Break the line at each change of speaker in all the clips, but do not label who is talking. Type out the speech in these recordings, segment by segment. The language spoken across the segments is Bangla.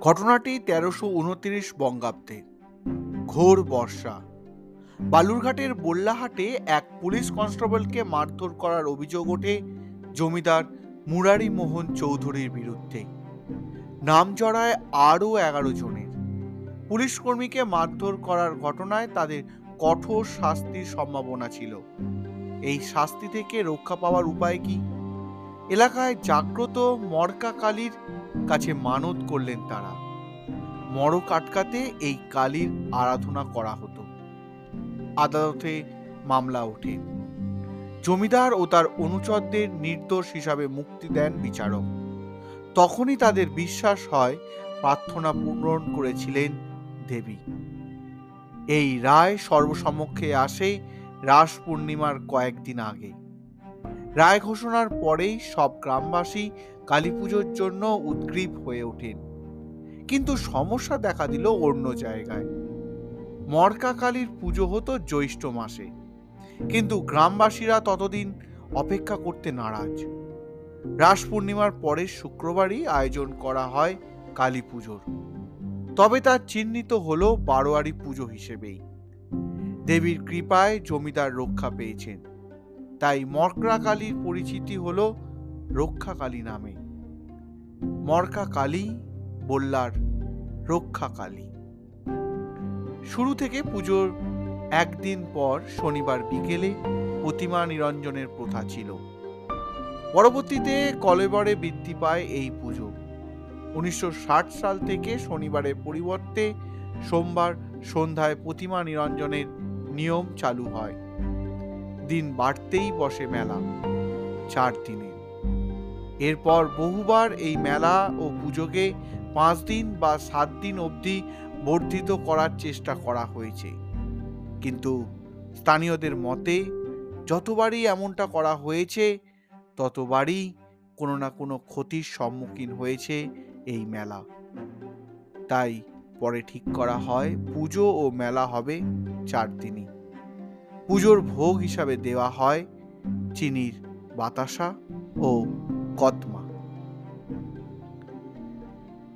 ঘটনাটি তেরোশো উনত্রিশ বঙ্গাব্দে। ঘোর বর্ষা। বালুরঘাটের বল্লাহাটে এক পুলিশ কনস্টেবলকে মারধর করার অভিযোগ ওঠে জমিদার মুরারি মোহন চৌধুরীর বিরুদ্ধে। নাম জড়ায় আরও এগারো জনের। পুলিশ কর্মীকে মারধর করার ঘটনায় তাদের কঠোর শাস্তির সম্ভাবনা ছিল। এই শাস্তি থেকে রক্ষা পাওয়ার উপায় কি? এলাকায় জাগ্রত মরকা কালীর কাছে মানত করলেন তারা। মরক আটকাতে এই কালীর আরাধনা করা হতো। আদালতে মামলা ওঠে। জমিদার ও তার অনুচরদের নির্দোষ হিসাবে মুক্তি দেন বিচারক। তখনই তাদের বিশ্বাস হয়, প্রার্থনা পূরণ করেছিলেন দেবী। এই রায় সর্বসমক্ষে আসে রাস পূর্ণিমার কয়েকদিন আগে। রায় ঘোষণার পরেই সব গ্রামবাসী কালী পুজোর জন্য উদ্গ্রীব হয়ে ওঠেন। কিন্তু সমস্যা দেখা দিল অন্য জায়গায়। মরকা কালীর পুজো হতো জ্যৈষ্ঠ মাসে। কিন্তু গ্রামবাসীরা ততদিন অপেক্ষা করতে নারাজ। রাস পূর্ণিমার পরের শুক্রবারই আয়োজন করা হয় কালী পুজোর তবে তা চিহ্নিত হলো বারোয়ারি পুজো হিসেবেই। দেবীর কৃপায় জমিদার রক্ষা পেয়েছেন। তাই মরকরা কালীর পরিচিতি হলো রক্ষা কালী নামে। মর্কা কালী বল্লার রক্ষা কালী শুরু থেকে পুজোর একদিন পর শনিবার বিকেলে প্রতিমা নিরঞ্জনের প্রথা ছিল। পরবর্তীতে কলেবরে বৃদ্ধি পায় এই পুজো। উনিশশো ষাট সাল থেকে শনিবারের পরিবর্তে সোমবার সন্ধ্যায় প্রতিমা নিরঞ্জনের নিয়ম চালু হয়। দিন বাড়তেই বসে মেলা, চার দিনে। এরপর বহুবার এই মেলা ও পুজোকে পাঁচ দিন বা সাত দিন অবধি বর্ধিত করার চেষ্টা করা হয়েছে। কিন্তু স্থানীয়দের মতে, যতবারই এমনটা করা হয়েছে, ততবারই কোনো না কোনো ক্ষতির সম্মুখীন হয়েছে এই মেলা। তাই পরে ঠিক করা হয়, পুজো ও মেলা হবে চার দিনই। পুজোর ভোগ হিসাবে দেওয়া হয় চিনির বাতাসা ও কদমা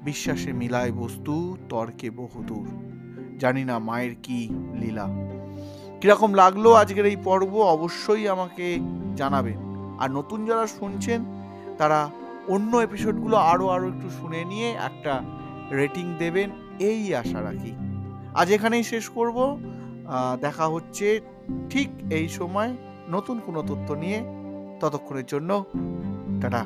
বিশ্বাসে মিলায় বস্তু, তর্কে বহুদূর। জানি না মায়ের কি লীলা। কীরকম লাগল আজকের এই পর্ব অবশ্যই আমাকে জানাবেন। আর নতুন যারা শুনছেন, তারা অন্য এপিসোডগুলো আরও আরও একটু শুনে নিয়ে একটা রেটিং দেবেন, এই আশা রাখি। আজ এখানেই শেষ করব। দেখা হচ্ছে ঠিক এই সময় নতুন কোনো তথ্য নিয়ে। ততক্ষণের জন্য টাটা।